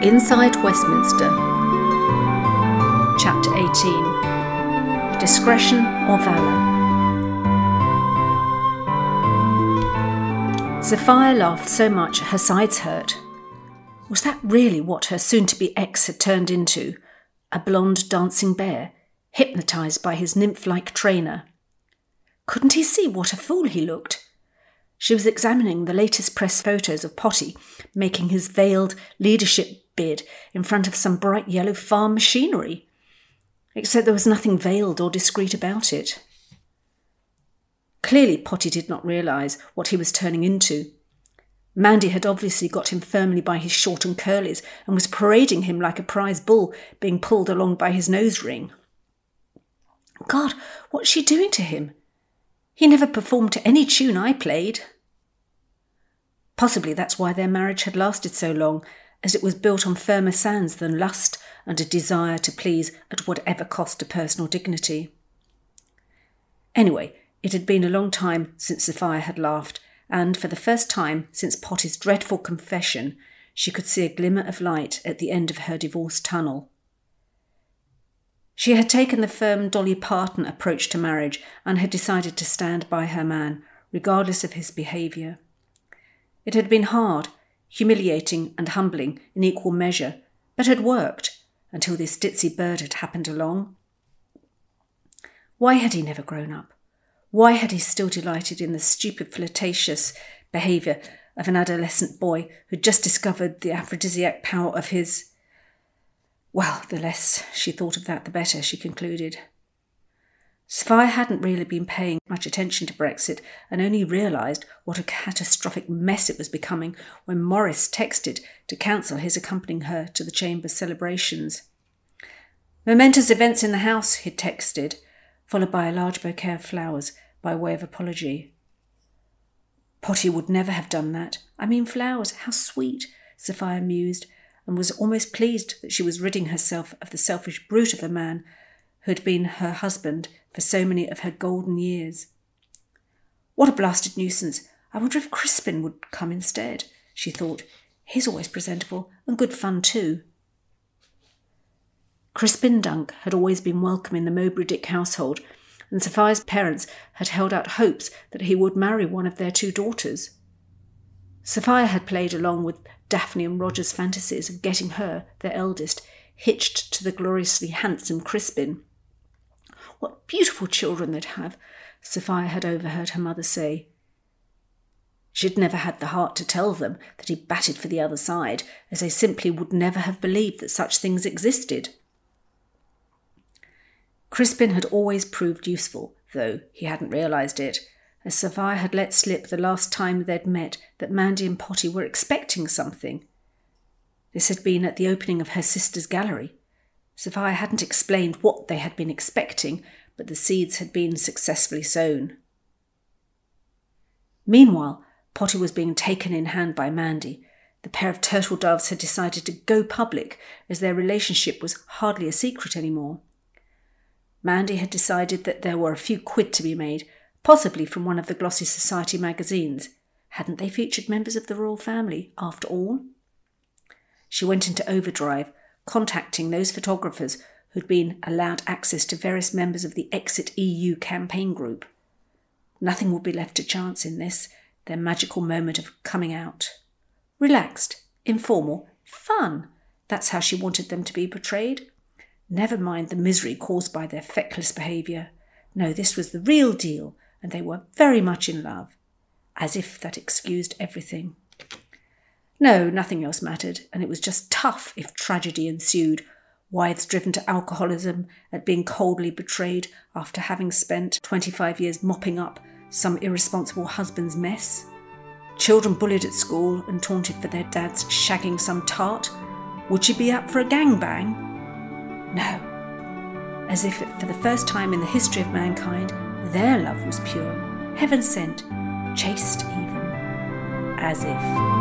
Inside Westminster, Chapter 18 Discretion or Valour. Sophia laughed so much her sides hurt. Was that really what her soon to be ex had turned into? A blonde dancing bear, hypnotised by his nymph like trainer? Couldn't he see what a fool he looked? She was examining the latest press photos of Potty making his veiled leadership bid in front of some bright yellow farm machinery, except there was nothing veiled or discreet about it. Clearly, Potty did not realise what he was turning into. Mandy had obviously got him firmly by his short and curlies and was parading him like a prize bull being pulled along by his nose ring. God, what's she doing to him? He never performed to any tune I played. Possibly that's why their marriage had lasted so long, as it was built on firmer sands than lust and a desire to please at whatever cost to personal dignity. Anyway, it had been a long time since Sophia had laughed, and for the first time since Potty's dreadful confession, she could see a glimmer of light at the end of her divorce tunnel. She had taken the firm Dolly Parton approach to marriage and had decided to stand by her man, regardless of his behaviour. It had been hard, humiliating and humbling in equal measure, but had worked until this ditzy bird had happened along. Why had he never grown up? Why had he still delighted in the stupid, flirtatious behaviour of an adolescent boy who'd just discovered the aphrodisiac power of his. Well, the less she thought of that, the better, she concluded. Sophia hadn't really been paying much attention to Brexit and only realised what a catastrophic mess it was becoming when Morris texted to cancel his accompanying her to the Chamber's celebrations. Momentous events in the house, he'd texted, followed by a large bouquet of flowers by way of apology. Potty would never have done that. I mean, flowers, how sweet, Sophia mused, and was almost pleased that she was ridding herself of the selfish brute of a man who had been her husband for so many of her golden years. What a blasted nuisance! I wonder if Crispin would come instead, she thought. He's always presentable and good fun too. Crispin Dunk had always been welcome in the Mowbray Dick household, and Sophia's parents had held out hopes that he would marry one of their two daughters. Sophia had played along with Daphne and Roger's fantasies of getting her, their eldest, hitched to the gloriously handsome Crispin. What beautiful children they'd have, Sophia had overheard her mother say. She'd never had the heart to tell them that he batted for the other side, as they simply would never have believed that such things existed. Crispin had always proved useful, though he hadn't realised it, as Sophia had let slip the last time they'd met that Mandy and Potty were expecting something. This had been at the opening of her sister's gallery. Sophia hadn't explained what they had been expecting, but the seeds had been successfully sown. Meanwhile, Potty was being taken in hand by Mandy. The pair of turtle doves had decided to go public as their relationship was hardly a secret anymore. Mandy had decided that there were a few quid to be made, possibly from one of the glossy society magazines. Hadn't they featured members of the royal family, after all? She went into overdrive, contacting those photographers who'd been allowed access to various members of the Exit EU campaign group. Nothing would be left to chance in this, their magical moment of coming out. Relaxed, informal, fun. That's how she wanted them to be portrayed. Never mind the misery caused by their feckless behaviour. No, this was the real deal, and they were very much in love. As if that excused everything. No, nothing else mattered, and it was just tough if tragedy ensued. Wives driven to alcoholism at being coldly betrayed after having spent 25 years mopping up some irresponsible husband's mess. Children bullied at school and taunted for their dads shagging some tart. Would she be up for a gangbang? No. As if for the first time in the history of mankind, their love was pure, heaven sent, chaste even. As if.